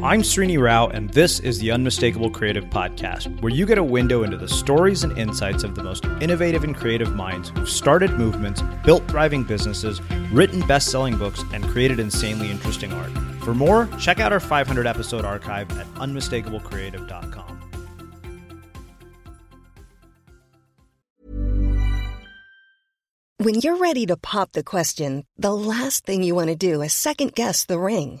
I'm Srini Rao, and this is the Unmistakable Creative Podcast, where you get a window into the stories and insights of the most innovative and creative minds who've started movements, built thriving businesses, written best selling books, and created insanely interesting art. For more, check out our 500 episode archive at unmistakablecreative.com. When you're ready to pop the question, the last thing you want to do is second guess the ring.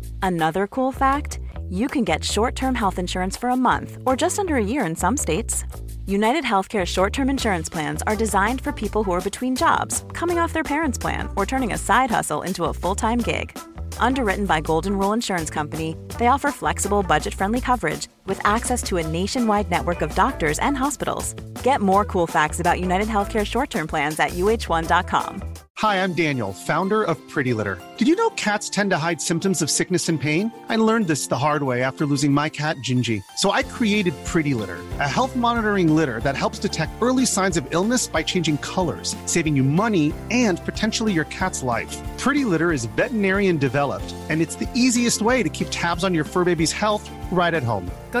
Another cool fact you can get short term health insurance for a month or just under a year in some states. United Healthcare short term insurance plans are designed for people who are between jobs, coming off their parents' plan, or turning a side hustle into a full time gig. Underwritten by Golden Rule Insurance Company, they offer flexible, budget friendly coverage with access to a nationwide network of doctors and hospitals. Get more cool facts about United Healthcare short term plans at uhone.com. Hi, I'm Daniel, founder of Pretty Litter. Did you know cats tend to hide symptoms of sickness and pain? I learned this the hard way after losing my cat, Gingy. So I created Pretty Litter, a health monitoring litter that helps detect early signs of illness by changing colors, saving you money and potentially your cat's life. Pretty Litter is veterinarian developed, and it's the easiest way to keep tabs on your fur baby's health right at home. Go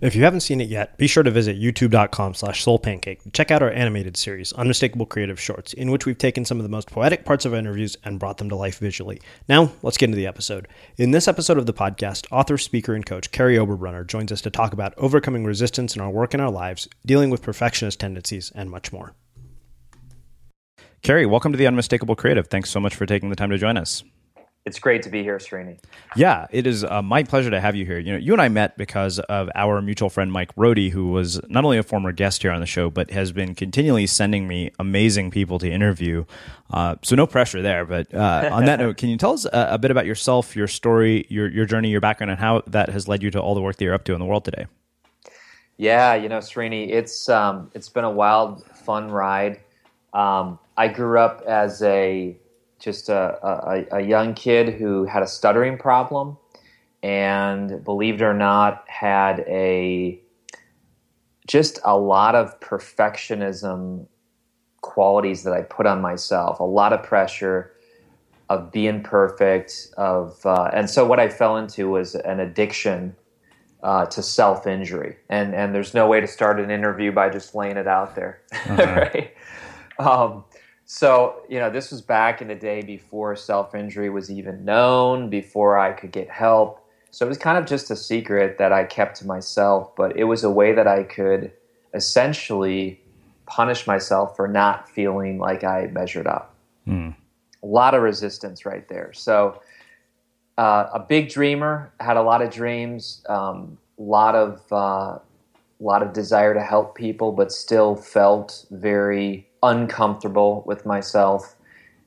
If you haven't seen it yet, be sure to visit youtube.com slash soulpancake to check out our animated series, Unmistakable Creative Shorts, in which we've taken some of the most poetic parts of our interviews and brought them to life visually. Now, let's get into the episode. In this episode of the podcast, author, speaker, and coach Kary Oberbrunner joins us to talk about overcoming resistance in our work and our lives, dealing with perfectionist tendencies, and much more. Kerry, welcome to the Unmistakable Creative. Thanks so much for taking the time to join us. It's great to be here, Srini. Yeah, it is uh, my pleasure to have you here. You know, you and I met because of our mutual friend Mike Rohde, who was not only a former guest here on the show, but has been continually sending me amazing people to interview. Uh, so no pressure there. But uh, on that note, can you tell us a, a, bit about yourself, your story, your your journey, your background, and how that has led you to all the work that you're up to in the world today? Yeah, you know, Srini, it's um, it's been a wild, fun ride. Um, I grew up as a just a, a, a, young kid who had a stuttering problem and believe it or not had a just a lot of perfectionism qualities that I put on myself, a lot of pressure of being perfect of uh, and so what I fell into was an addiction uh, to self injury and and there's no way to start an interview by just laying it out there. Uh-huh. right? Um, so, you know, this was back in the day before self injury was even known, before I could get help. So it was kind of just a secret that I kept to myself, but it was a way that I could essentially punish myself for not feeling like I measured up. Mm. A lot of resistance right there. So, uh, a big dreamer, had a lot of dreams, a um, lot of uh, lot of desire to help people, but still felt very uncomfortable with myself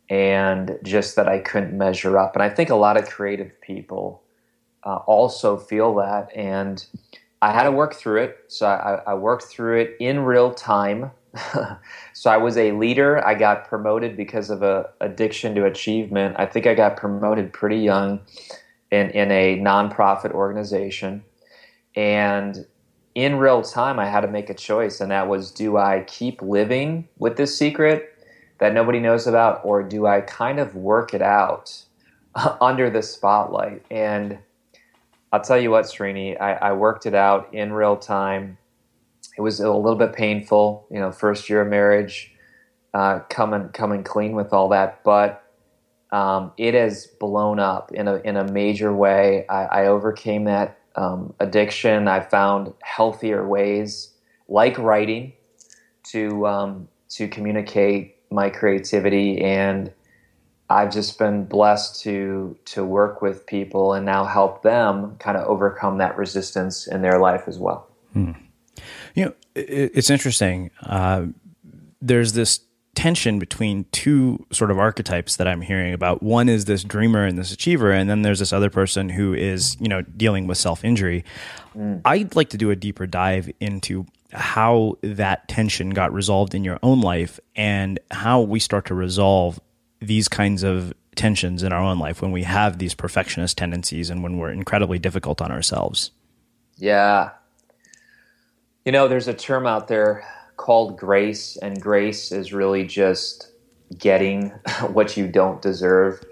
and just that I couldn't measure up. And I think a lot of creative people uh, also feel that. And I had to work through it. So I, I worked through it in real time. so I was a leader. I got promoted because of a addiction to achievement. I think I got promoted pretty young in, in a nonprofit organization. And in real time, I had to make a choice, and that was do I keep living with this secret that nobody knows about, or do I kind of work it out under the spotlight? And I'll tell you what, Srini, I, I worked it out in real time. It was a little bit painful, you know, first year of marriage, uh, coming coming clean with all that, but um, it has blown up in a in a major way. I, I overcame that um, addiction. I found healthier ways, like writing, to um, to communicate my creativity, and I've just been blessed to to work with people and now help them kind of overcome that resistance in their life as well. Hmm. You know, it, it's interesting. Uh, there's this tension between two sort of archetypes that I'm hearing about. One is this dreamer and this achiever, and then there's this other person who is, you know, dealing with self injury. Mm. I'd like to do a deeper dive into how that tension got resolved in your own life and how we start to resolve these kinds of tensions in our own life when we have these perfectionist tendencies and when we're incredibly difficult on ourselves. Yeah. You know, there's a term out there called grace, and grace is really just getting what you don't deserve.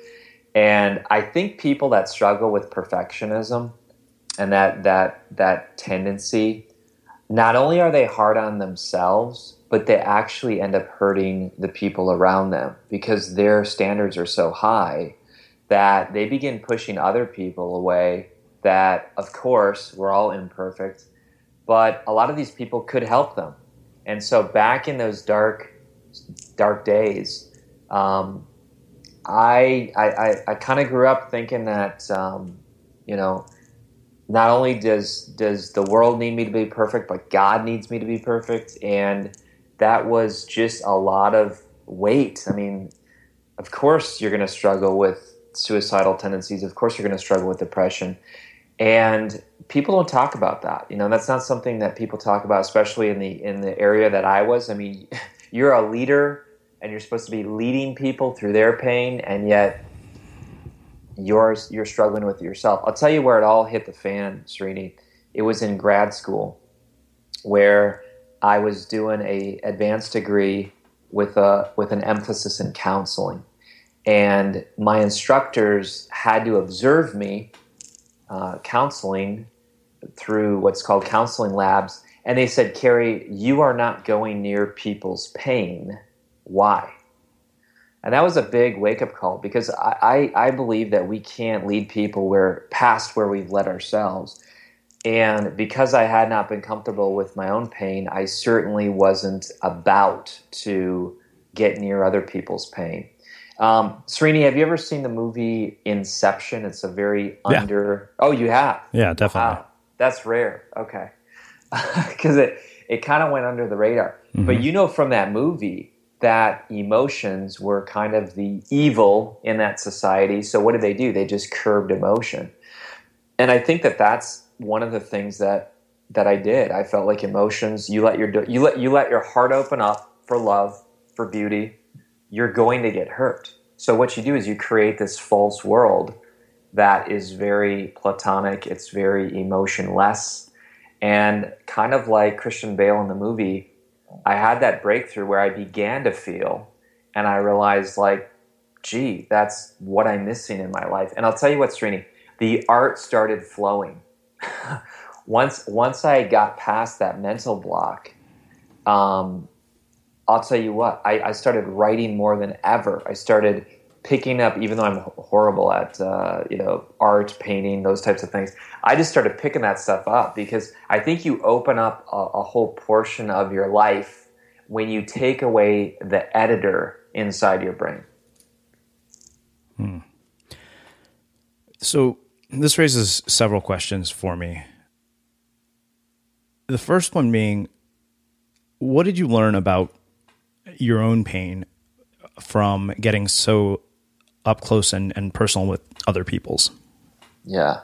And I think people that struggle with perfectionism and that that that tendency, not only are they hard on themselves, but they actually end up hurting the people around them because their standards are so high that they begin pushing other people away that of course we're all imperfect but a lot of these people could help them and so back in those dark, dark days, um, I, I, I, kind of grew up thinking that, um, you know, not only does, does the world need me to be perfect, but God needs me to be perfect. And that was just a lot of weight. I mean, of course you're going to struggle with suicidal tendencies. Of course you're going to struggle with depression. And people don't talk about that. You know, that's not something that people talk about, especially in the in the area that I was. I mean, you're a leader and you're supposed to be leading people through their pain, and yet you're you're struggling with it yourself. I'll tell you where it all hit the fan, Srini. It was in grad school, where I was doing a advanced degree with a with an emphasis in counseling, and my instructors had to observe me uh, counseling through what's called counseling labs, and they said, Kary, you are not going near people's pain. Why? And that was a big wake up call because I, I, I, believe that we can't lead people where past where we've led ourselves. And because I had not been comfortable with my own pain, I certainly wasn't about to get near other people's pain. Um, Srini, have you ever seen the movie Inception? It's a very yeah. under. Oh, you have? Yeah, definitely. Wow. That's rare. Okay, because it it kind of went under the radar. Mm-hmm. But you know from that movie that emotions were kind of the evil in that society. So what did they do? They just curbed emotion, and I think that that's one of the things that that I did. I felt like emotions. You let your you let you let your heart open up for love, for beauty you're going to get hurt. So what you do is you create this false world that is very platonic, it's very emotionless. And kind of like Christian Bale in the movie, I had that breakthrough where I began to feel and I realized like, gee, that's what I'm missing in my life. And I'll tell you what, Srini, the art started flowing. once once I got past that mental block, um, I'll tell you what, I, I, started writing more than ever. I started picking up, even though I'm horrible at, uh, you know, art, painting, those types of things. I just started picking that stuff up because I think you open up a, a whole portion of your life when you take away the editor inside your brain. Hmm. So this raises several questions for me. The first one being, what did you learn about your own pain from getting so up close and, and personal with other people's? Yeah.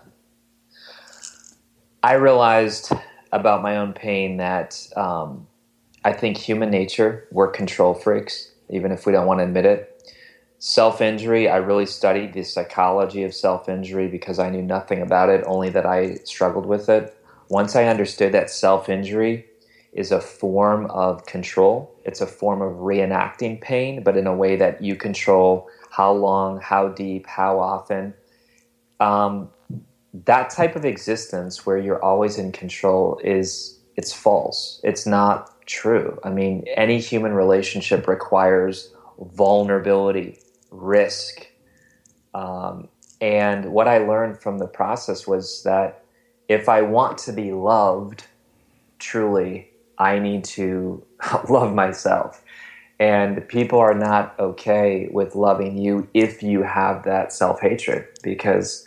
I realized about my own pain that um, I think human nature, we're control freaks, even if we don't want to admit it. Self injury, I really studied the psychology of self injury because I knew nothing about it, only that I struggled with it. Once I understood that self injury is a form of control. It's a form of reenacting pain, but in a way that you control how long, how deep, how often. Um, that type of existence where you're always in control is it's false. It's not true. I mean, any human relationship requires vulnerability, risk. Um, and what I learned from the process was that if I want to be loved truly, I need to love myself. And people are not okay with loving you if you have that self hatred because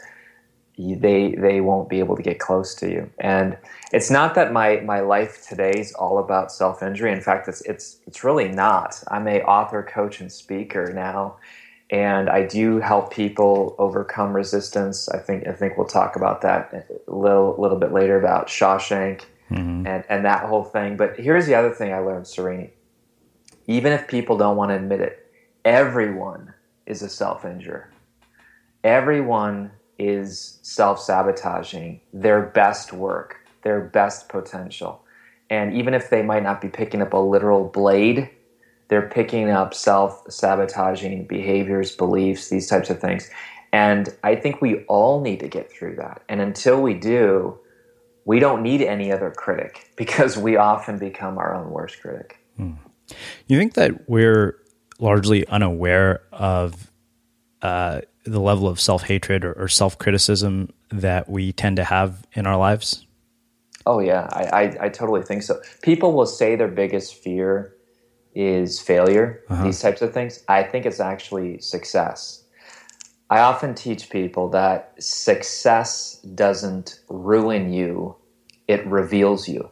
they they won't be able to get close to you. And it's not that my my life today is all about self injury. In fact, it's it's it's really not. I'm a author, coach, and speaker now, and I do help people overcome resistance. I think I think we'll talk about that a little little bit later about Shawshank mm-hmm. and, and that whole thing. But here's the other thing I learned, Srini. Even if people don't want to admit it, everyone is a self injurer. Everyone is self sabotaging their best work, their best potential. And even if they might not be picking up a literal blade, they're picking up self sabotaging behaviors, beliefs, these types of things. And I think we all need to get through that. And until we do, we don't need any other critic because we often become our own worst critic. Hmm. You think that we're largely unaware of uh, the level of self hatred or, or self criticism that we tend to have in our lives? Oh, yeah, I, I, I, totally think so. People will say their biggest fear is failure, uh-huh. these types of things. I think it's actually success. I often teach people that success doesn't ruin you, it reveals you.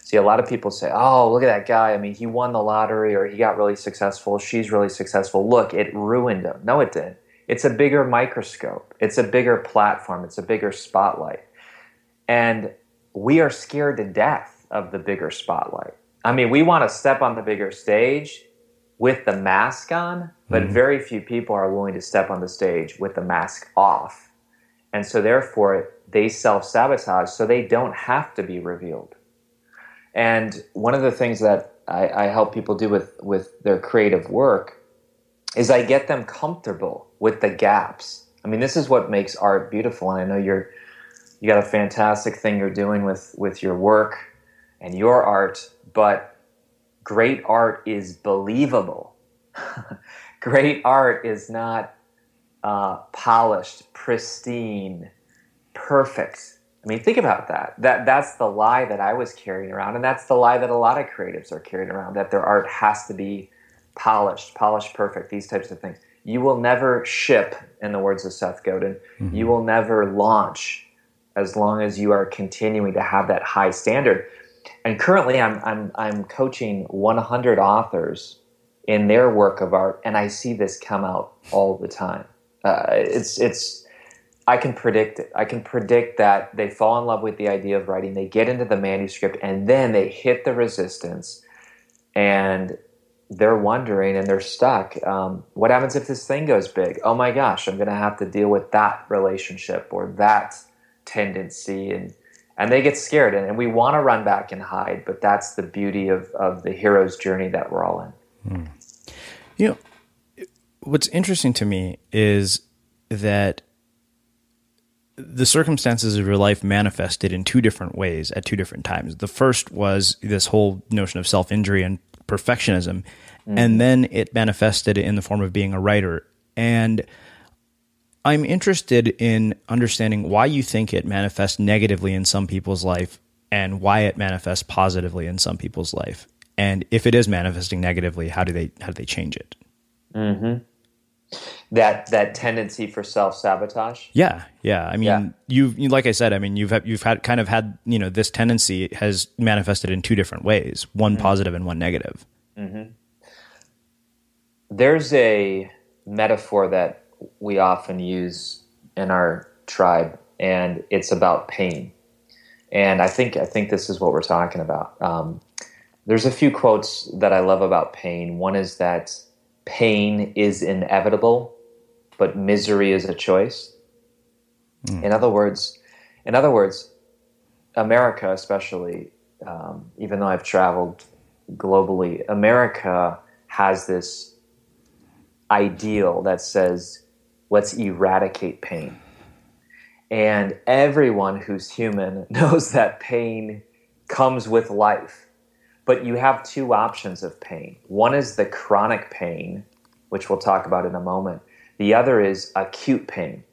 See, a lot of people say, oh, look at that guy. I mean, he won the lottery or he got really successful. She's really successful. Look, it ruined him. No, it didn't. It's a bigger microscope, it's a bigger platform, it's a bigger spotlight. And we are scared to death of the bigger spotlight. I mean, we want to step on the bigger stage with the mask on, but mm-hmm. very few people are willing to step on the stage with the mask off. And so, therefore, they self sabotage so they don't have to be revealed. And one of the things that I, I, help people do with, with their creative work is I get them comfortable with the gaps. I mean, this is what makes art beautiful. And I know you're you got a fantastic thing you're doing with with your work and your art, but great art is believable. great art is not uh, polished, pristine, perfect. I mean, think about that. That that's the lie that I was carrying around, and that's the lie that a lot of creatives are carrying around. That their art has to be polished, polished, perfect. These types of things. You will never ship, in the words of Seth Godin. Mm-hmm. You will never launch as long as you are continuing to have that high standard. And currently, I'm I'm I'm coaching 100 authors in their work of art, and I see this come out all the time. Uh, it's it's I can predict it. I can predict that they fall in love with the idea of writing, they get into the manuscript, and then they hit the resistance, and they're wondering and they're stuck. Um, what happens if this thing goes big? Oh my gosh, I'm going to have to deal with that relationship or that tendency, and and they get scared, and, and we want to run back and hide, but that's the beauty of of the hero's journey that we're all in. Hmm. You know, what's interesting to me is that the circumstances of your life manifested in two different ways at two different times. The first was this whole notion of self injury and perfectionism, mm-hmm. and then it manifested in the form of being a writer. And I'm interested in understanding why you think it manifests negatively in some people's life and why it manifests positively in some people's life. And if it is manifesting negatively, how do they how do they change it? Mm-hmm that that tendency for self sabotage. Yeah, yeah. I mean, yeah. you've you, like I said. I mean, you've had, you've had kind of had you know this tendency has manifested in two different ways: one mm-hmm. positive and one negative. Mm-hmm. There's a metaphor that we often use in our tribe, and it's about pain. And I think I think this is what we're talking about. Um, there's a few quotes that I love about pain. One is that pain is inevitable, but misery is a choice. Mm. In other words, in other words, America, especially, um, even though I've traveled globally, America has this ideal that says, let's eradicate pain. And everyone who's human knows that pain comes with life. But you have two options of pain. One is the chronic pain, which we'll talk about in a moment. The other is acute pain.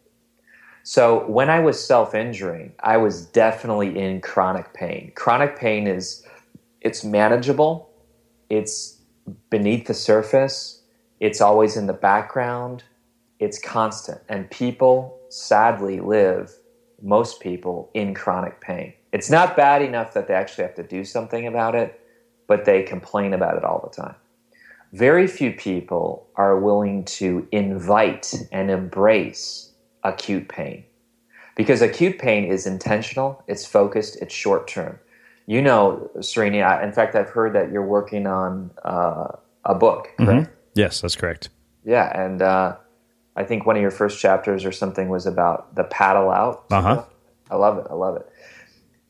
So when I was self-injuring, I was definitely in chronic pain. Chronic pain is it's manageable, it's beneath the surface, it's always in the background, it's constant. And people sadly live most people in chronic pain. It's not bad enough that they actually have to do something about it, but they complain about it all the time. Very few people are willing to invite and embrace acute pain because acute pain is intentional, it's focused, it's short term. You know, Srini, in fact, I've heard that you're working on uh, a book, mm-hmm. correct? Yes, that's correct. Yeah, and uh, I think one of your first chapters or something was about the paddle out. Uh huh. I love it. I love it.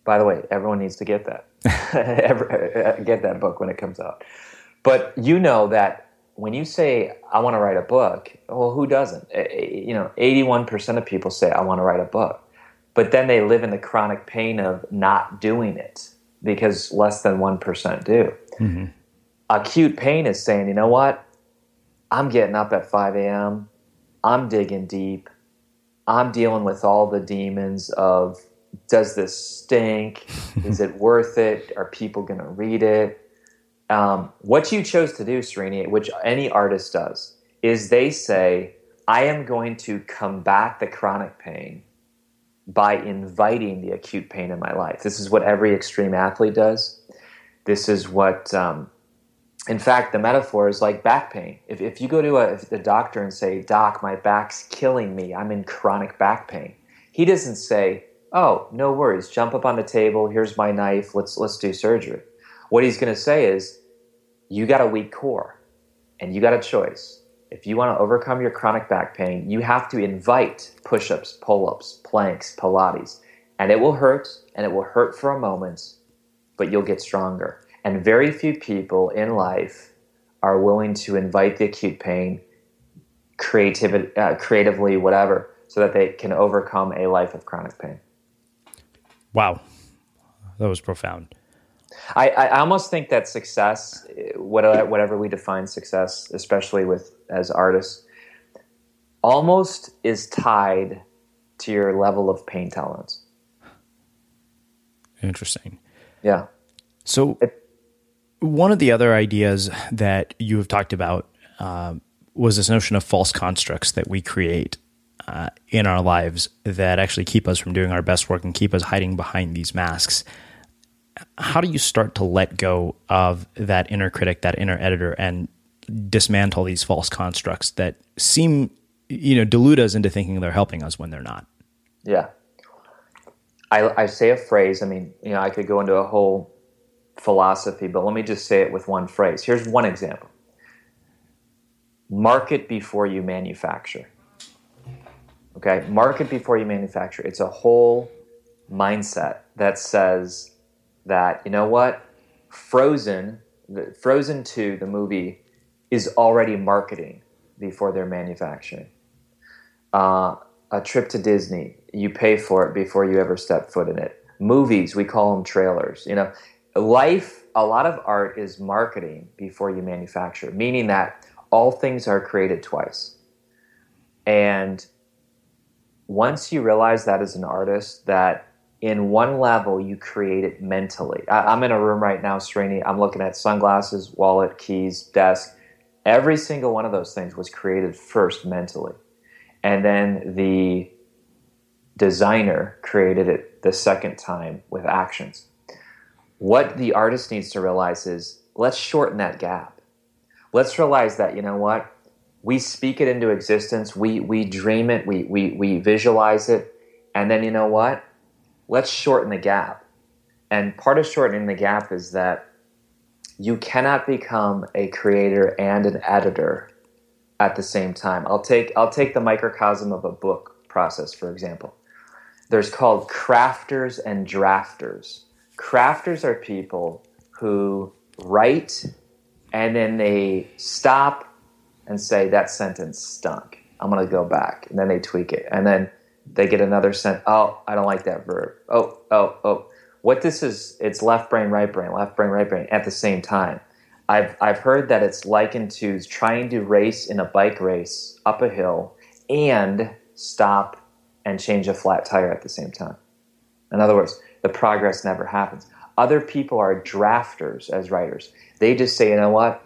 By the way, everyone needs to get that. get that book when it comes out. But you know that when you say I want to write a book, well, who doesn't? You know, eighty-one percent of people say I want to write a book, but then they live in the chronic pain of not doing it because less than one percent do. Mm-hmm. Acute pain is saying, you know what? I'm getting up at five a.m. I'm digging deep. I'm dealing with all the demons of does this stink? Is it worth it? Are people going to read it? Um, what you chose to do, Srini, which any artist does, is they say, I am going to combat the chronic pain by inviting the acute pain in my life. This is what every extreme athlete does. This is what, um, in fact, the metaphor is like back pain. If, if you go to a, the doctor and say, Doc, my back's killing me, I'm in chronic back pain, he doesn't say, oh, no worries, jump up on the table, here's my knife, let's let's do surgery. What he's going to say is, you got a weak core and you got a choice. If you want to overcome your chronic back pain, you have to invite push-ups, pull-ups, planks, pilates, and it will hurt and it will hurt for a moment, but you'll get stronger. And very few people in life are willing to invite the acute pain creativity, uh, creatively, whatever, so that they can overcome a life of chronic pain. Wow, that was profound. I, I almost think that success, whatever we define success, especially with as artists, almost is tied to your level of pain tolerance. Interesting. Yeah. So, it, one of the other ideas that you have talked about uh, was this notion of false constructs that we create uh, in our lives that actually keep us from doing our best work and keep us hiding behind these masks. How do you start to let go of that inner critic, that inner editor, and dismantle these false constructs that seem, you know, delude us into thinking they're helping us when they're not? Yeah. I, I say a phrase. I mean, you know, I could go into a whole philosophy, but let me just say it with one phrase. Here's one example market before you manufacture. Okay, market before you manufacture. It's a whole mindset that says that, you know what? Frozen, Frozen 2, the movie, is already marketing before they're manufacturing. Uh, a trip to Disney, you pay for it before you ever step foot in it. Movies, we call them trailers. You know, life, a lot of art is marketing before you manufacture, meaning that all things are created twice. And once you realize that as an artist, that in one level you create it mentally. I, am in a room right now, Srini. I'm looking at sunglasses, wallet, keys, desk. Every single one of those things was created first mentally. And then the designer created it the second time with actions. What the artist needs to realize is let's shorten that gap. Let's realize that, you know what? We speak it into existence, we, we dream it, we, we, we visualize it, and then you know what? Let's shorten the gap. And part of shortening the gap is that you cannot become a creator and an editor at the same time. I'll take I'll take the microcosm of a book process for example. There's called crafters and drafters. Crafters are people who write and then they stop and say that sentence stunk. I'm going to go back and then they tweak it and then they get another sentence. Oh, I don't like that verb. Oh, oh, oh. What this is, it's left brain, right brain, left brain, right brain at the same time. I've, I've heard that it's likened to trying to race in a bike race up a hill and stop and change a flat tire at the same time. In other words, the progress never happens. Other people are drafters as writers. They just say, you know what?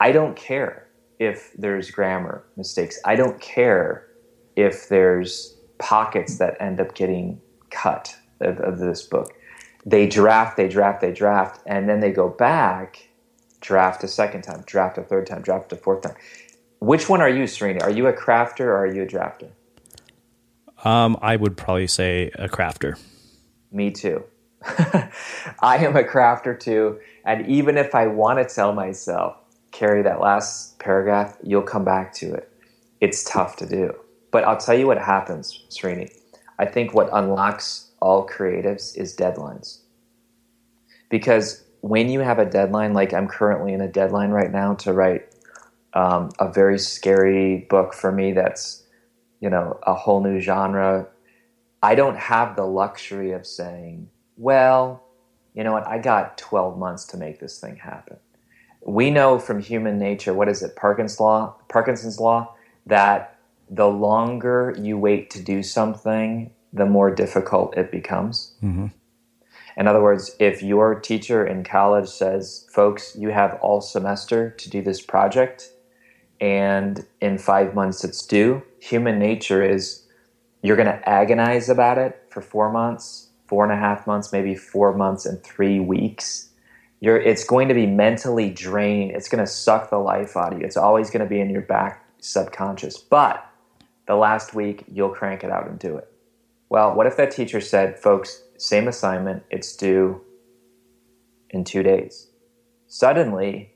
I don't care if there's grammar mistakes. I don't care if there's pockets that end up getting cut of, of this book. They draft, they draft, they draft, and then they go back draft a second time, draft a third time, draft a fourth time. Which one are you, Srini? Are you a crafter or are you a drafter? Um, I would probably say a crafter. Me too. I am a crafter too. And even if I want to tell myself, carry that last paragraph, you'll come back to it. It's tough to do. But I'll tell you what happens, Srini. I think what unlocks all creatives is deadlines. Because when you have a deadline, like I'm currently in a deadline right now to write um, a very scary book for me that's, you know, a whole new genre, I don't have the luxury of saying, well, you know what, I got 12 months to make this thing happen. We know from human nature, what is it, Parkinson's law, Parkinson's law, that the longer you wait to do something, the more difficult it becomes. Mm-hmm. In other words, if your teacher in college says, folks, you have all semester to do this project, and in five months it's due, human nature is you're going to agonize about it for four months, four and a half months, maybe four months and three weeks. You're, it's going to be mentally draining. It's going to suck the life out of you. It's always going to be in your back subconscious. But the last week, you'll crank it out and do it. Well, what if that teacher said, folks, same assignment, it's due in two days. Suddenly,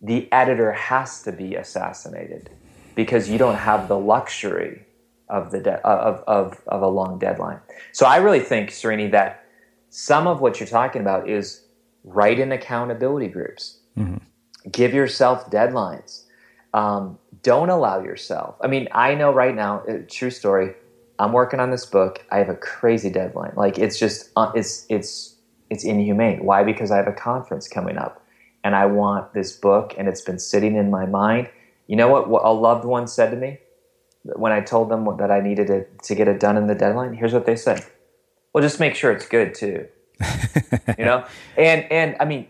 the editor has to be assassinated because you don't have the luxury of the de- of, of, of a long deadline. So I really think, Srini, that some of what you're talking about is write in accountability groups. Mm-hmm. Give yourself deadlines. Um, don't allow yourself. I mean, I know right now, uh, true story. I'm working on this book. I have a crazy deadline. Like it's just uh, it's it's it's inhumane. Why? Because I have a conference coming up, and I want this book, and it's been sitting in my mind. You know what? What a loved one said to me when I told them that I needed it to get it done in the deadline. Here's what they said: "Well, just make sure it's good too." you know, and and I mean,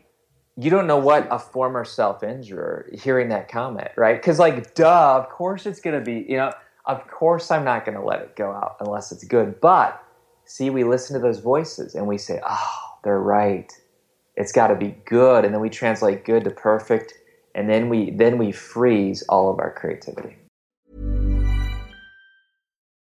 you don't know what a former self injurer hearing that comment, right? Because like, duh, of course it's gonna be, you know of course I'm not going to let it go out unless it's good. But see, we listen to those voices and we say, oh, they're right. It's got to be good. And then we translate good to perfect. And then we, then we freeze all of our creativity.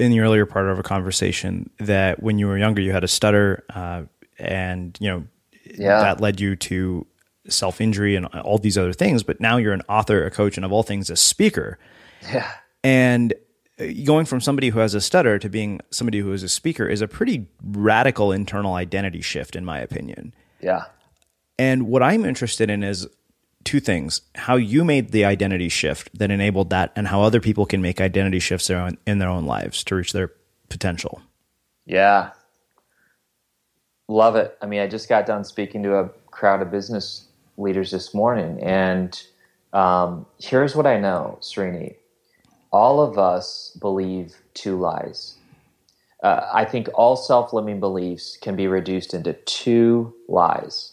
in the earlier part of a conversation that when you were younger, you had a stutter, uh, and you know Yeah. that led you to self injury and all these other things. But now you're an author, a coach, and of all things, a speaker. Yeah. And uh, going from somebody who has a stutter to being somebody who is a speaker is a pretty radical internal identity shift, in my opinion. Yeah. And what I'm interested in is two things how you made the identity shift that enabled that, and how other people can make identity shifts their own, in their own lives to reach their potential. Yeah. Love it. I mean, I just got done speaking to a crowd of business leaders this morning, and um, here's what I know, Srini. All of us believe two lies. Uh, I think all self limiting beliefs can be reduced into two lies.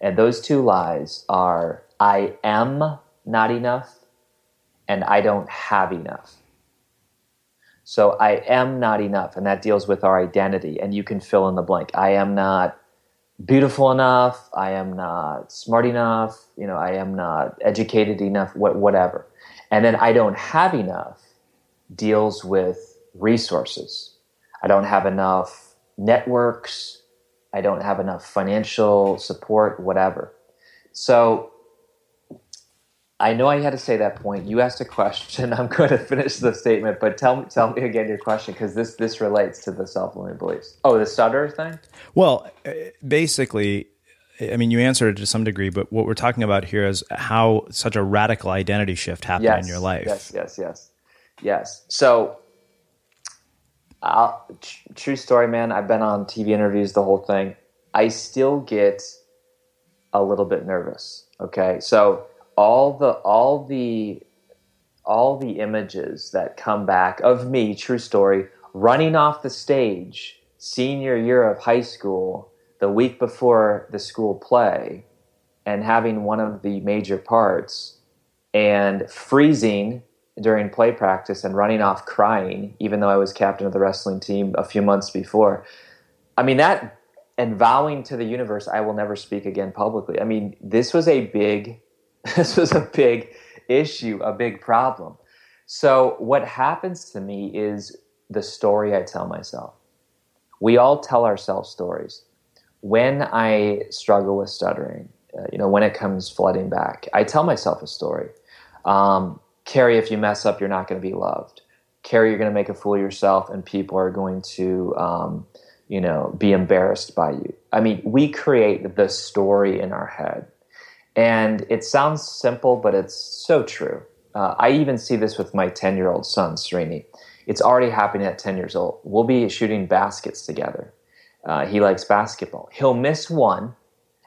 And those two lies are I am not enough and I don't have enough. So I am not enough, and that deals with our identity. And you can fill in the blank. I am not beautiful enough. I am not smart enough. You know, I am not educated enough. What, whatever. And then I don't have enough deals with resources. I don't have enough networks. I don't have enough financial support, whatever. So I know I had to say that point. You asked a question. I'm going to finish the statement, but tell me, tell me again your question because this this relates to the self-limiting beliefs. Oh, the stutter thing. Well, uh, basically, I mean, you answered it to some degree, but what we're talking about here is how such a radical identity shift happened yes, in your life. Yes, yes, yes, yes. So, tr- true story, man. I've been on TV interviews, the whole thing. I still get a little bit nervous. Okay, so all the all the all the images that come back of me, true story, running off the stage senior year of high school the week before the school play and having one of the major parts and freezing during play practice and running off crying even though I was captain of the wrestling team a few months before. I mean that and vowing to the universe I will never speak again publicly. I mean, this was a big this was a big issue, a big problem. So, what happens to me is the story I tell myself. We all tell ourselves stories. When I struggle with stuttering, uh, you know, when it comes flooding back, I tell myself a story. Um, Kary, if you mess up, you're not going to be loved. Kary, you're going to make a fool of yourself, and people are going to, um, you know, be embarrassed by you. I mean, we create the story in our head. And it sounds simple, but it's so true. Uh, I even see this with my 10 year old son, Srini. It's already happening at 10 years old. We'll be shooting baskets together. Uh, he likes basketball. He'll miss one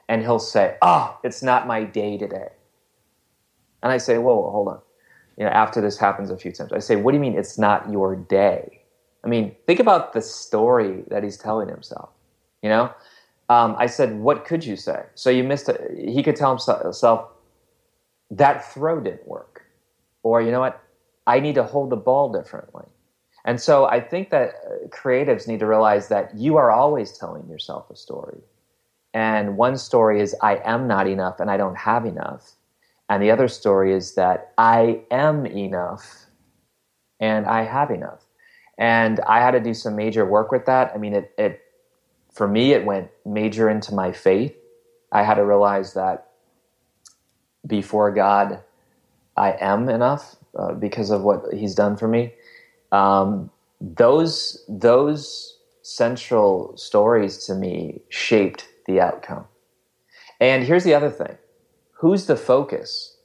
and he'll say, Oh, it's not my day today. And I say, Whoa, whoa, hold on. You know, after this happens a few times, I say, What do you mean it's not your day? I mean, think about the story that he's telling himself. You know, um, I said, "What could you say?" So you missed. A, he could tell himself that throw didn't work, or you know what, I need to hold the ball differently. And so I think that uh, creatives need to realize that you are always telling yourself a story. And one story is I am not enough and I don't have enough. And the other story is that I am enough and I have enough. And I had to do some major work with that. I mean, it, it for me, it went major into my faith. I had to realize that before God, I am enough uh, because of what He's done for me. Um, those those central stories to me shaped the outcome. And here's the other thing: who's the focus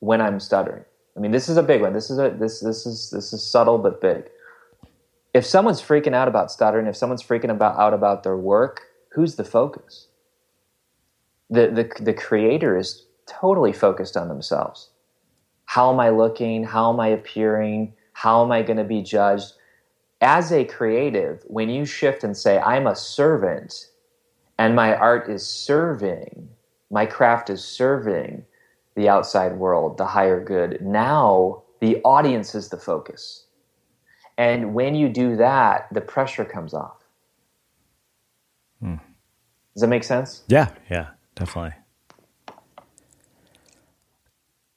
when I'm stuttering? I mean, this is a big one. This is a this this is this is subtle but big if someone's freaking out about stuttering, if someone's freaking about out about their work, who's the focus? The, the, the creator is totally focused on themselves. How am I looking? How am I appearing? How am I going to be judged? As a creative, when you shift and say, I'm a servant and my art is serving, my craft is serving the outside world, the higher good, now the audience is the focus and when you do that, the pressure comes off. Hmm. Does that make sense? Yeah, yeah, definitely.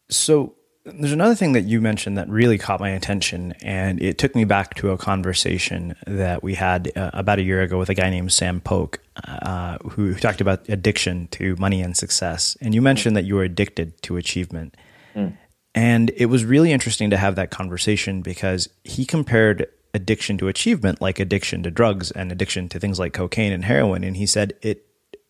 So there's another thing that you mentioned that really caught my attention, and it took me back to a conversation that we had uh, about a year ago with a guy named Sam Polk, uh, who, who, talked about addiction to money and success. And you mentioned that you were addicted to achievement. Mm. And it was really interesting to have that conversation because he compared addiction to achievement like addiction to drugs and addiction to things like cocaine and heroin. And he said it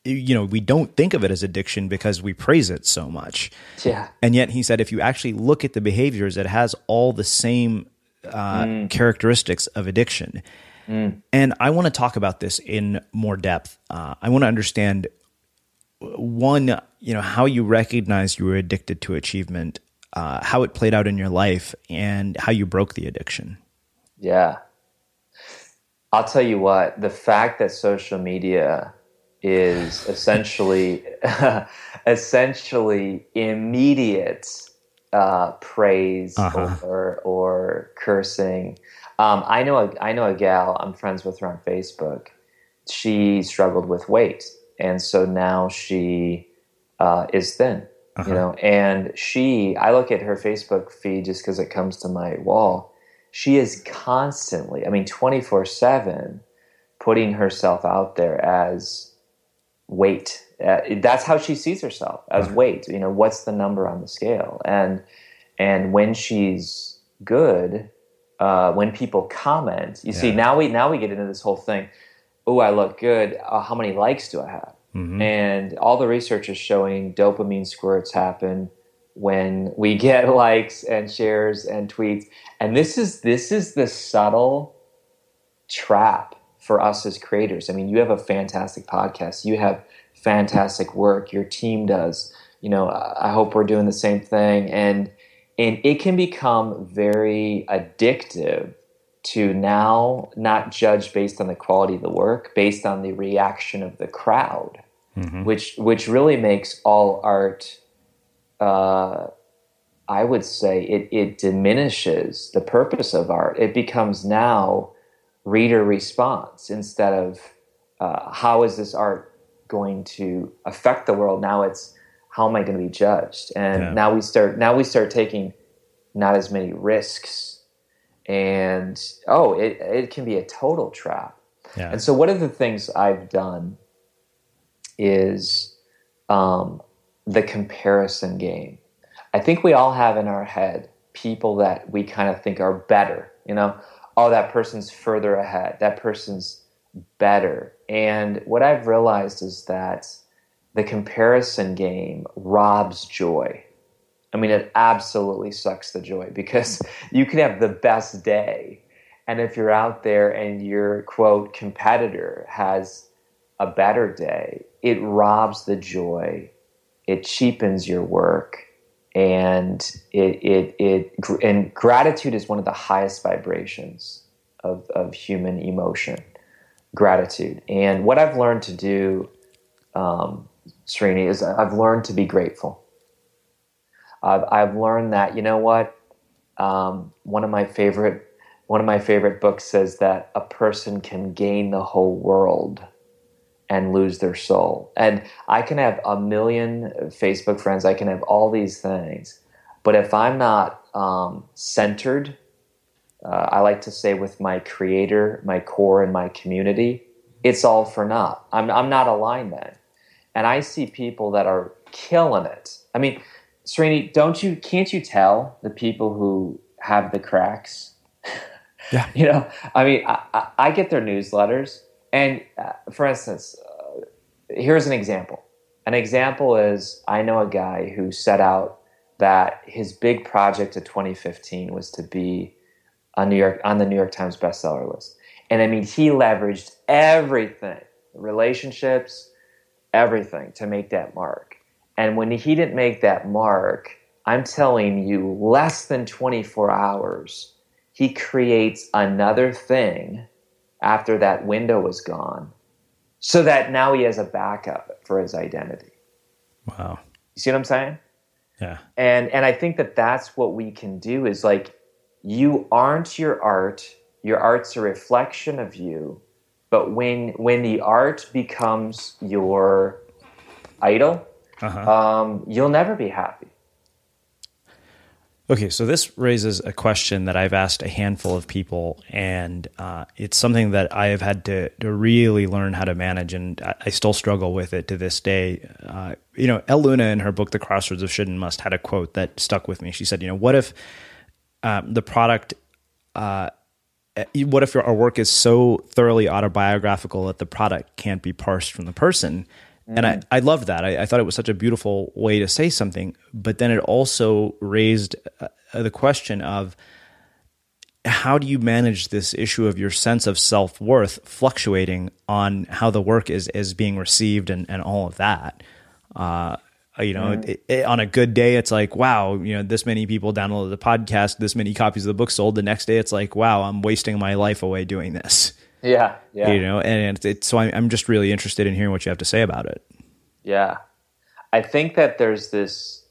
you know, we don't think of it as addiction because we praise it so much. Yeah. And yet he said if you actually look at the behaviors, it has all the same uh, Mm. characteristics of addiction. Mm. And I want to talk about this in more depth. Uh, I want to understand one, you know, how you recognize you were addicted to achievement, uh, how it played out in your life, and how you broke the addiction. Yeah. I'll tell you what, the fact that social media is essentially essentially immediate uh, praise Uh-huh. or or cursing. Um, I know a, I know a gal I'm friends with her on Facebook. She struggled with weight, and so now she uh, is thin. Uh-huh. You know, and she I look at her Facebook feed just because it comes to my wall. She is constantly, I mean, twenty four seven, putting herself out there as weight. Uh, that's how she sees herself as weight. You know, what's the number on the scale? And and when she's good, uh, when people comment, you see now we now we get into this whole thing. Oh, I look good. Uh, how many likes do I have? Mhm. And all the research is showing dopamine squirts happen when we get likes and shares and tweets. And this is this is the subtle trap for us as creators. I mean, you have a fantastic podcast. You have fantastic work. Your team does. You know, I hope we're doing the same thing. And and it can become very addictive to now not judge based on the quality of the work, based on the reaction of the crowd, which which really makes all art uh, I would say it, it diminishes the purpose of art. It becomes now reader response instead of uh, how is this art going to affect the world. Now it's how am I going to be judged? And Yeah. now we start now we start taking not as many risks, and oh, it it can be a total trap. Yeah. And so, one of the things I've done is um, the comparison game. I think we all have in our head people that we kind of think are better. You know, oh, that person's further ahead. That person's better. And what I've realized is that the comparison game robs joy. I mean, it absolutely sucks the joy because you can have the best day. And if you're out there and your quote competitor has a better day, it robs the joy, it cheapens your work, and it, it, it, and gratitude is one of the highest vibrations of, of human emotion gratitude. And what I've learned to do, um, Srini, is I've learned to be grateful. I've, I've learned that you know what um, one of my favorite one of my favorite books says that a person can gain the whole world and lose their soul. And I can have a million Facebook friends, I can have all these things, but if I'm not um, centered, uh, I like to say with my creator, my core, and my community, it's all for naught. I'm, I'm not aligned then. And I see people that are killing it. I mean, Srini, don't you, can't you tell the people who have the cracks? Yeah. You know, I mean, I, I, I get their newsletters, and uh, for instance, uh, here's an example. An example is I know a guy who set out that his big project of 2015 was to be on New York on the New York Times bestseller list, and I mean, he leveraged everything, relationships, everything to make that mark. And when he didn't make that mark, I'm telling you, less than 24 hours he creates another thing after that window is gone so that now he has a backup for his identity Wow. you see what i'm saying Yeah. and and i think that that's what we can do is like you aren't your art your art's a reflection of you but when when the art becomes your idol Uh-huh. um, you'll never be happy Okay, so this raises a question that I've asked a handful of people, and uh, it's something that I have had to, to really learn how to manage, and I, I still struggle with it to this day. Uh, you know, Elle Luna in her book, The Crossroads of Should and Must, had a quote that stuck with me. She said, "You know, what if um, the product, uh, what if our work is so thoroughly autobiographical that the product can't be parsed from the person?" And I, I loved that. I, I thought it was such a beautiful way to say something. But then it also raised uh, the question of how do you manage this issue of your sense of self worth fluctuating on how the work is, is being received and, and all of that? Uh, you know, Mm. it, it, on a good day, it's like, wow, you know, this many people downloaded the podcast, this many copies of the book sold. The next day, it's like, wow, I'm wasting my life away doing this. Yeah, yeah. You know, and it's, it's so I'm, I'm just really interested in hearing what you have to say about it. Yeah. I think that there's this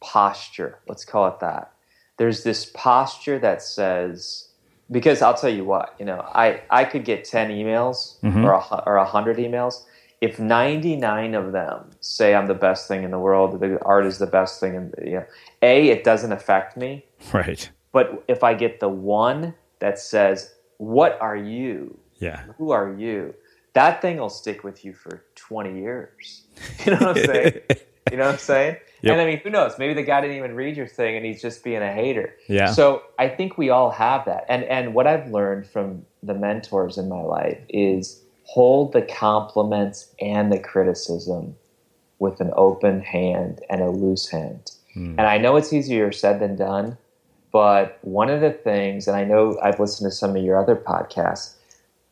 posture, let's call it that. There's this posture that says, because I'll tell you what, you know, I, I could get 10 emails Mhm. or, a, or 100 emails. If 99 of them say I'm the best thing in the world, the art is the best thing, and you know, A, it doesn't affect me. Right. But if I get the one that says, What are you? Yeah. Who are you? That thing will stick with you for 20 years. You know what I'm saying? you know what I'm saying? Yep. And I mean, who knows? Maybe the guy didn't even read your thing and he's just being a hater. Yeah. So I think we all have that. And and what I've learned from the mentors in my life is hold the compliments and the criticism with an open hand and a loose hand. Hmm. And I know it's easier said than done, but one of the things, and I know I've listened to some of your other podcasts,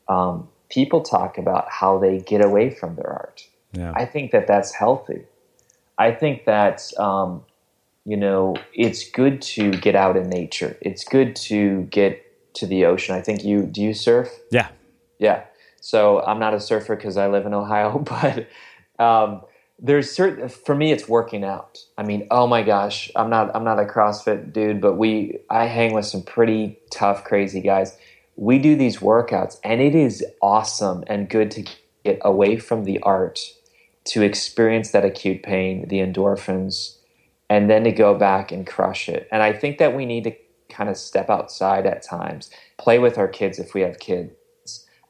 um, people talk about how they get away from their art. Yeah. I think that that's healthy. I think that um, you know it's good to get out in nature. It's good to get to the ocean. I think you do you surf? Yeah. Yeah. So I'm not a surfer because I live in Ohio, but um, there's certain for me it's working out. I mean, oh my gosh, I'm not I'm not a CrossFit dude, but we I hang with some pretty tough, crazy guys. We do these workouts, and it is awesome and good to get away from the art to experience that acute pain, the endorphins, and then to go back and crush it. And I think that we need to kind of step outside at times, play with our kids if we have kids.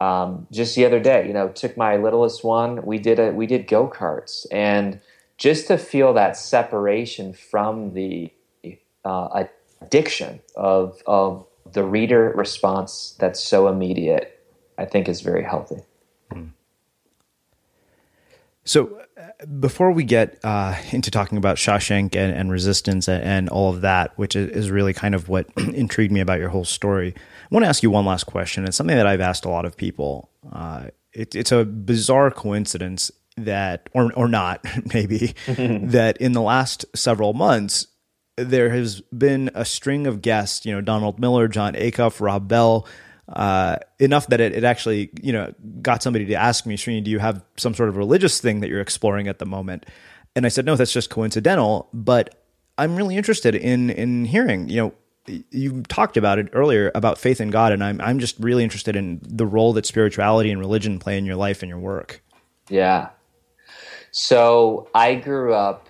Um, just the other day, you know, took my littlest one. We did a we did go karts, and just to feel that separation from the uh, addiction of of the reader response that's so immediate, I think is very healthy. So, uh, before we get uh, into talking about Shawshank and, and resistance and, and all of that, which is, really kind of what intrigued me about your whole story, want to ask you one last question. It's something that I've asked a lot of people. Uh, it, it's a bizarre coincidence that, or or not, maybe, that in the last several months there has been a string of guests. You know, Donald Miller, Jon Acuff, Rob Bell uh, enough that it, it actually, you know, got somebody to ask me, Srini, do you have some sort of religious thing that you're exploring at the moment? And I said, no, that's just coincidental, but I'm really interested in, in hearing, you know, you talked about it earlier about faith in God, and I'm, I'm just really interested in the role that spirituality and religion play in your life and your work. Yeah. So I grew up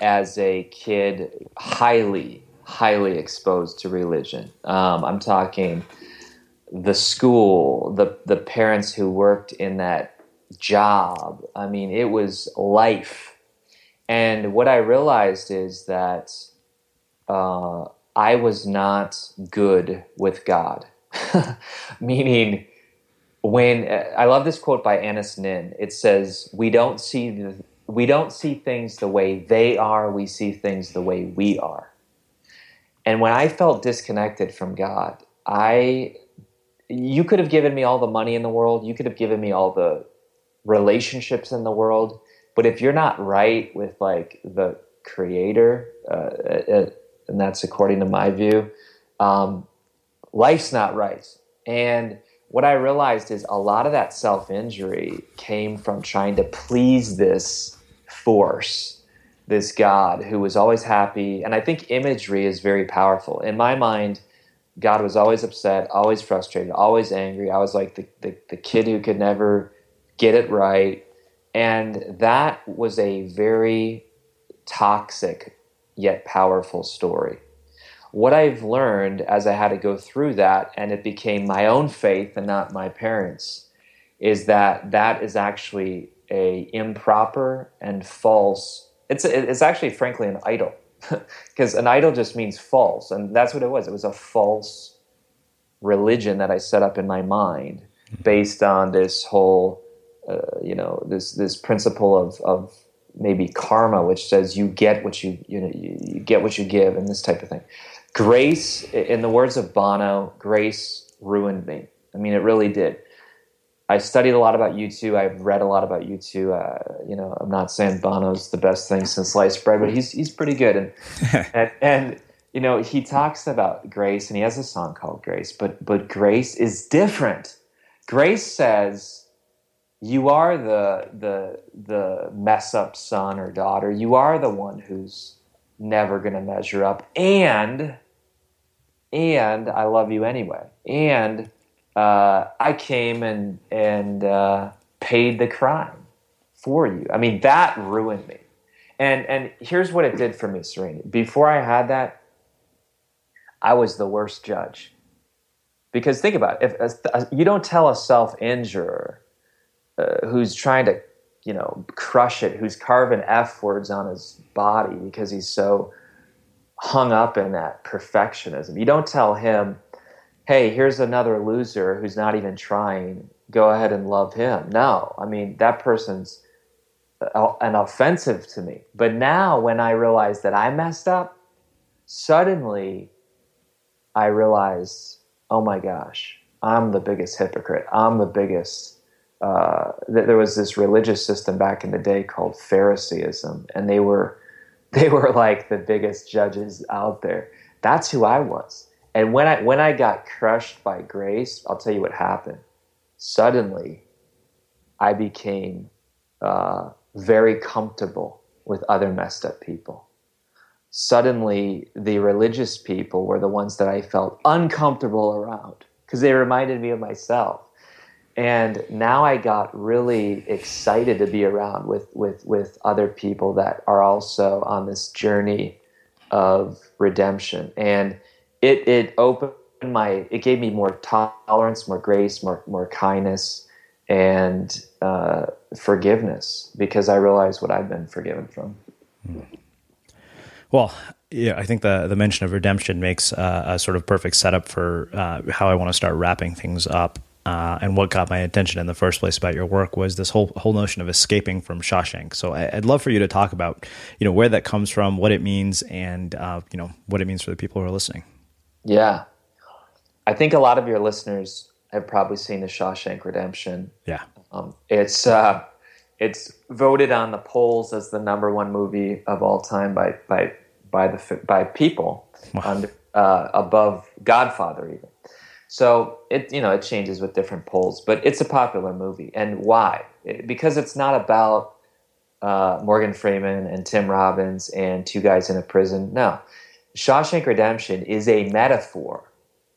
as a kid highly, highly exposed to religion. Um, I'm talking the school, the the parents who worked in that job. I mean, it was life. And what I realized is that uh, I was not good with God, meaning when I love this quote by Anaïs Nin. It says, "We don't see the, we don't see things the way they are. We see things the way we are." And when I felt disconnected from God, I you could have given me all the money in the world, you could have given me all the relationships in the world, but if you're not right with like the creator, uh, uh, and that's according to my view, um, life's not right. And what I realized is a lot of that self injury came from trying to please this force, this God who was always happy. And I think imagery is very powerful. In my mind, God was always upset, always frustrated, always angry. I was like the, the, the kid who could never get it right. And that was a very toxic yet powerful story. What I've learned as I had to go through that, and it became my own faith and not my parents', is that that is actually a improper and false. It's it's actually frankly an idol, because an idol just means false, and that's what it was. It was a false religion that I set up in my mind based on this whole uh, you know this this principle of of maybe karma, which says you get what you you know you, get what you give, and this type of thing. Grace, in the words of Bono, grace ruined me. I mean, it really did. I studied a lot about U2. I've read a lot about U2. Uh, you know, I'm not saying Bono's the best thing since sliced bread, but he's he's pretty good. And and, and you know, he talks about grace, and he has a song called Grace. But but grace is different. Grace says, "You are the the the mess up son or daughter. You are the one who's never going to measure up, and and I love you anyway, and." uh, I came and and uh, paid the crime for you. I mean, that ruined me. And and here's what it did for me, Srini. Before I had that, I was the worst judge. Because think about it, if a, a, you don't tell a self injurer uh, who's trying to, you know, crush it, who's carving f words on his body because he's so hung up in that perfectionism. You don't tell him hey, here's another loser who's not even trying. Go ahead and love him. No, I mean, that person's an offensive to me. But now when I realize that I messed up, suddenly I realize, oh my gosh, I'm the biggest hypocrite. I'm the biggest. Uh, there was this religious system back in the day called Phariseeism, and they were they were like the biggest judges out there. That's who I was. And when I when I got crushed by grace, I'll tell you what happened. Suddenly, I became uh, very comfortable with other messed up people. Suddenly, the religious people were the ones that I felt uncomfortable around because they reminded me of myself. And now I got really excited to be around with, with, with other people that are also on this journey of redemption. And it it opened my it gave me more tolerance, more grace, more more kindness, and uh, forgiveness because I realized what I've been forgiven from. Well, yeah, I think the the mention of redemption makes uh, a sort of perfect setup for uh, how I want to start wrapping things up. Uh, and what got my attention in the first place about your work was this whole whole notion of escaping from Shawshank. So I, would love for you to talk about, you know, where that comes from, what it means, and uh, you know what it means for the people who are listening. Yeah. I think a lot of your listeners have probably seen The Shawshank Redemption. Yeah. Um, it's uh, it's voted on the polls as the number one movie of all time by by by the by people wow. under, uh, above Godfather even. So it you know it changes with different polls, but it's a popular movie. And why? Because it's not about uh, Morgan Freeman and Tim Robbins and two guys in a prison. No, Shawshank Redemption is a metaphor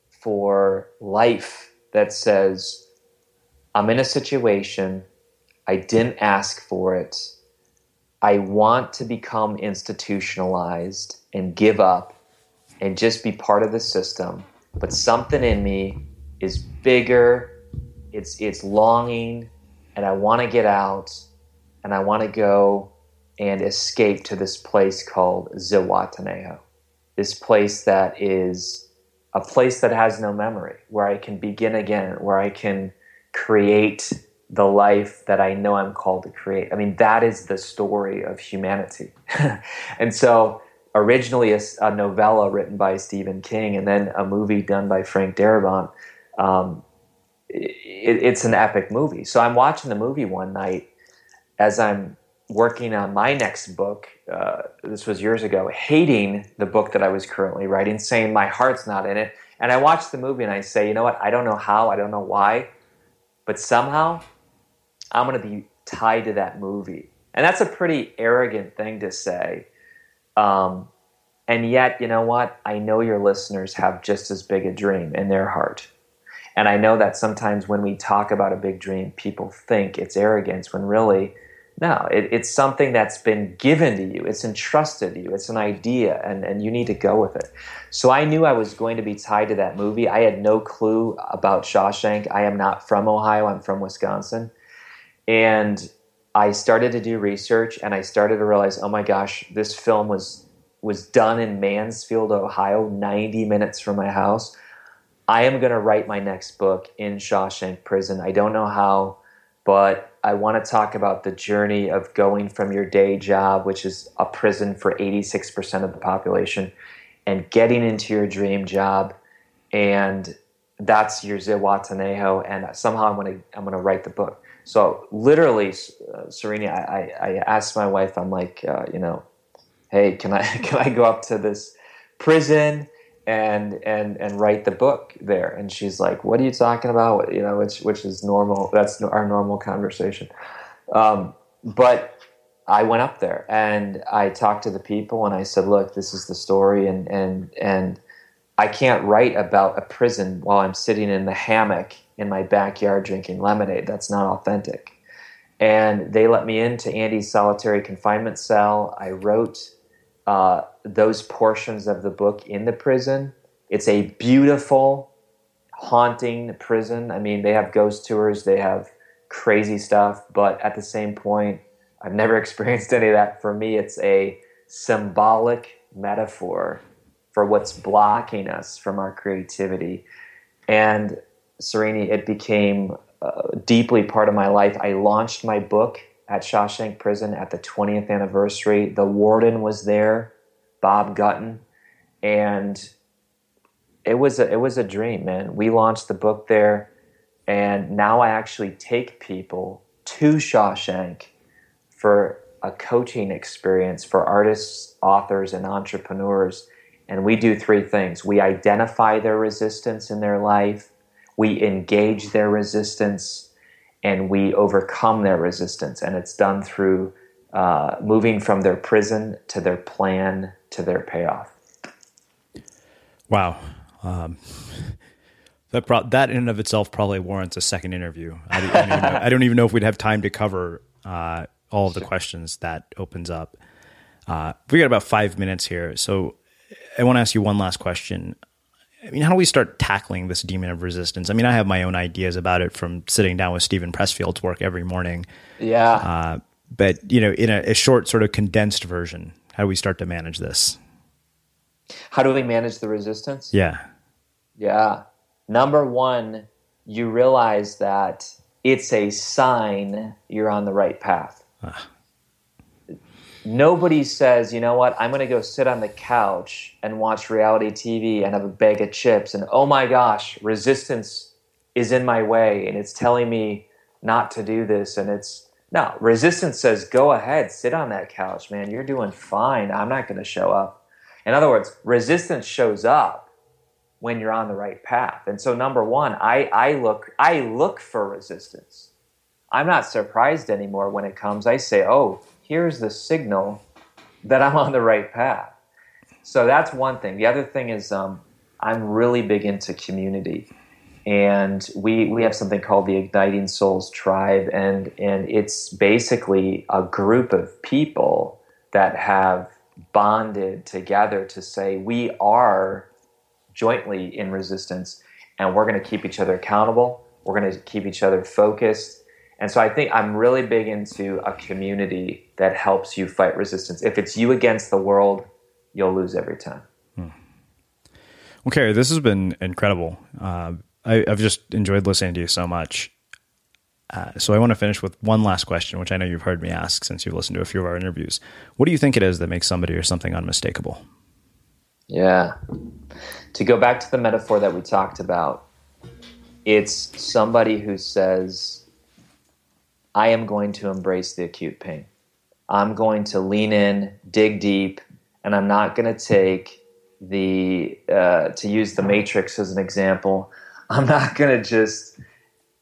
for life that says, I'm in a situation, I didn't ask for it, I want to become institutionalized and give up and just be part of the system, but something in me is bigger, it's, it's longing, and I want to get out, and I want to go and escape to this place called Zihuatanejo this place that is a place that has no memory, where I can begin again, where I can create the life that I know I'm called to create. I mean, that is the story of humanity. and so, originally a, a, novella written by Stephen King, and then a movie done by Frank Darabont. Um, it, it's an epic movie. So I'm watching the movie one night as I'm working on my next book, uh, this was years ago, hating the book that I was currently writing, saying my heart's not in it. And I watch the movie and I say, you know what? I don't know how, I don't know why, but somehow I'm going to be tied to that movie. And that's a pretty arrogant thing to say. Um, and yet, you know what? I know your listeners have just as big a dream in their heart. And I know that sometimes when we talk about a big dream, people think it's arrogance when really no, it, it's something that's been given to you. It's entrusted to you. It's an idea, and, and you need to go with it. So I knew I was going to be tied to that movie. I had no clue about Shawshank. I am not from Ohio, I'm from Wisconsin. And I started to do research and I started to realize, oh my gosh, this film was was done in Mansfield, Ohio, 90 minutes from my house. I am going to write my next book in Shawshank Prison. I don't know how, but I want to talk about the journey of going from your day job, which is a prison for 86% of the population, and getting into your dream job. And that's your Zihuatanejo. And somehow I'm going to, I'm going to write the book. So literally, uh, Srini, I, I, I, asked my wife, I'm like, uh, you know, hey, can I, can I go up to this prison and and and write the book there? And she's like what are you talking about? You know which which is normal that's our normal conversation. Um, but i went up there and i talked to the people and i said look this is the story and and and i can't write about a prison while i'm sitting in the hammock in my backyard drinking lemonade that's not authentic and they let me into andy's solitary confinement cell i wrote uh, those portions of the book in the prison. It's a beautiful, haunting prison. I mean, they have ghost tours, they have crazy stuff, but at the same point, I've never experienced any of that. For me, it's a symbolic metaphor for what's blocking us from our creativity. And Srini, it became uh, deeply part of my life. I launched my book at Shawshank Prison at the 20th anniversary. The warden was there, Bob Gutton, and it was a, it was a dream, man. We launched the book there, and now I actually take people to Shawshank for a coaching experience for artists, authors, and entrepreneurs. And we do three things: we identify their resistance in their life, we engage their resistance and we overcome their resistance. And it's done through uh, moving from their prison to their plan to their payoff. Wow. Um, that pro- that in and of itself probably warrants a second interview. I, I, don't, even know, I don't even know if we'd have time to cover uh, all of the questions that opens up. Uh, we got about five minutes here, so I want to ask you one last question. I mean, how do we start tackling this demon of resistance? I mean, I have my own ideas about it from sitting down with Steven Pressfield's work every morning. Yeah. Uh, but, you know, in a, a short, sort of condensed version, how do we start to manage this? How do we manage the resistance? Yeah. Yeah. Number one, you realize that it's a sign you're on the right path. Ah nobody says, you know what, I'm going to go sit on the couch and watch reality TV and have a bag of chips, and oh my gosh, resistance is in my way and it's telling me not to do this. And it's no, resistance says, go ahead, sit on that couch, man. You're doing fine. I'm not going to show up. In other words, resistance shows up when you're on the right path. And so, number one, I, I look I look for resistance. I'm not surprised anymore when it comes. I say, oh, here's the signal that I'm on the right path. So that's one thing. The other thing is um, I'm really big into community. And we, we have something called the Igniting Souls Tribe, and, and it's basically a group of people that have bonded together to say we are jointly in resistance and we're going to keep each other accountable. We're going to keep each other focused and so I think I'm really big into a community that helps you fight resistance. If it's you against the world, you'll lose every time. Hmm. Okay, this has been incredible. Uh, I, have just enjoyed listening to you so much. Uh, so I want to finish with one last question, which I know you've heard me ask since you've listened to a few of our interviews. What do you think it is that makes somebody or something unmistakable? Yeah. To go back to the metaphor that we talked about, it's somebody who says, I am going to embrace the acute pain. I'm going to lean in, dig deep, and I'm not going to take the, uh, to use the Matrix as an example, I'm not going to just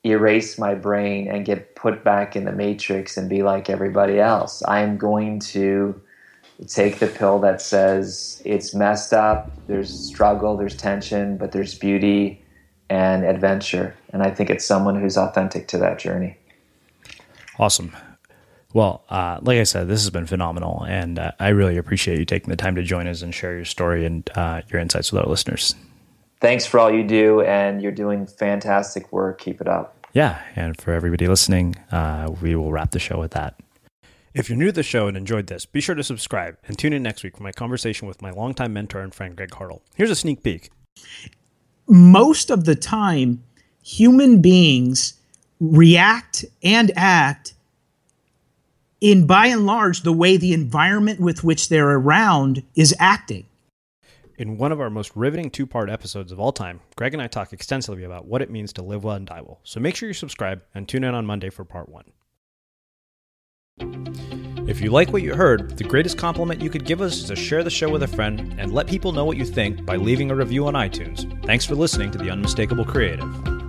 erase my brain and get put back in the Matrix and be like everybody else. I am going to take the pill that says it's messed up, there's struggle, there's tension, but there's beauty and adventure. And I think it's someone who's authentic to that journey. Awesome. Well, uh, like I said, this has been phenomenal, and uh, I really appreciate you taking the time to join us and share your story and uh, your insights with our listeners. Thanks for all you do, and you're doing fantastic work. Keep it up. Yeah, and for everybody listening, uh, we will wrap the show with that. If you're new to the show and enjoyed this, be sure to subscribe and tune in next week for my conversation with my longtime mentor and friend, Greg Hartle. Here's a sneak peek. Most of the time, human beings react and act in by and large the way the environment with which they're around is acting. In one of our most riveting two part episodes of all time, Greg and I talk extensively about what it means to live well and die well. So make sure you subscribe and tune in on Monday for part one. If you like what you heard, the greatest compliment you could give us is to share the show with a friend and let people know what you think by leaving a review on iTunes. Thanks for listening to The Unmistakable Creative.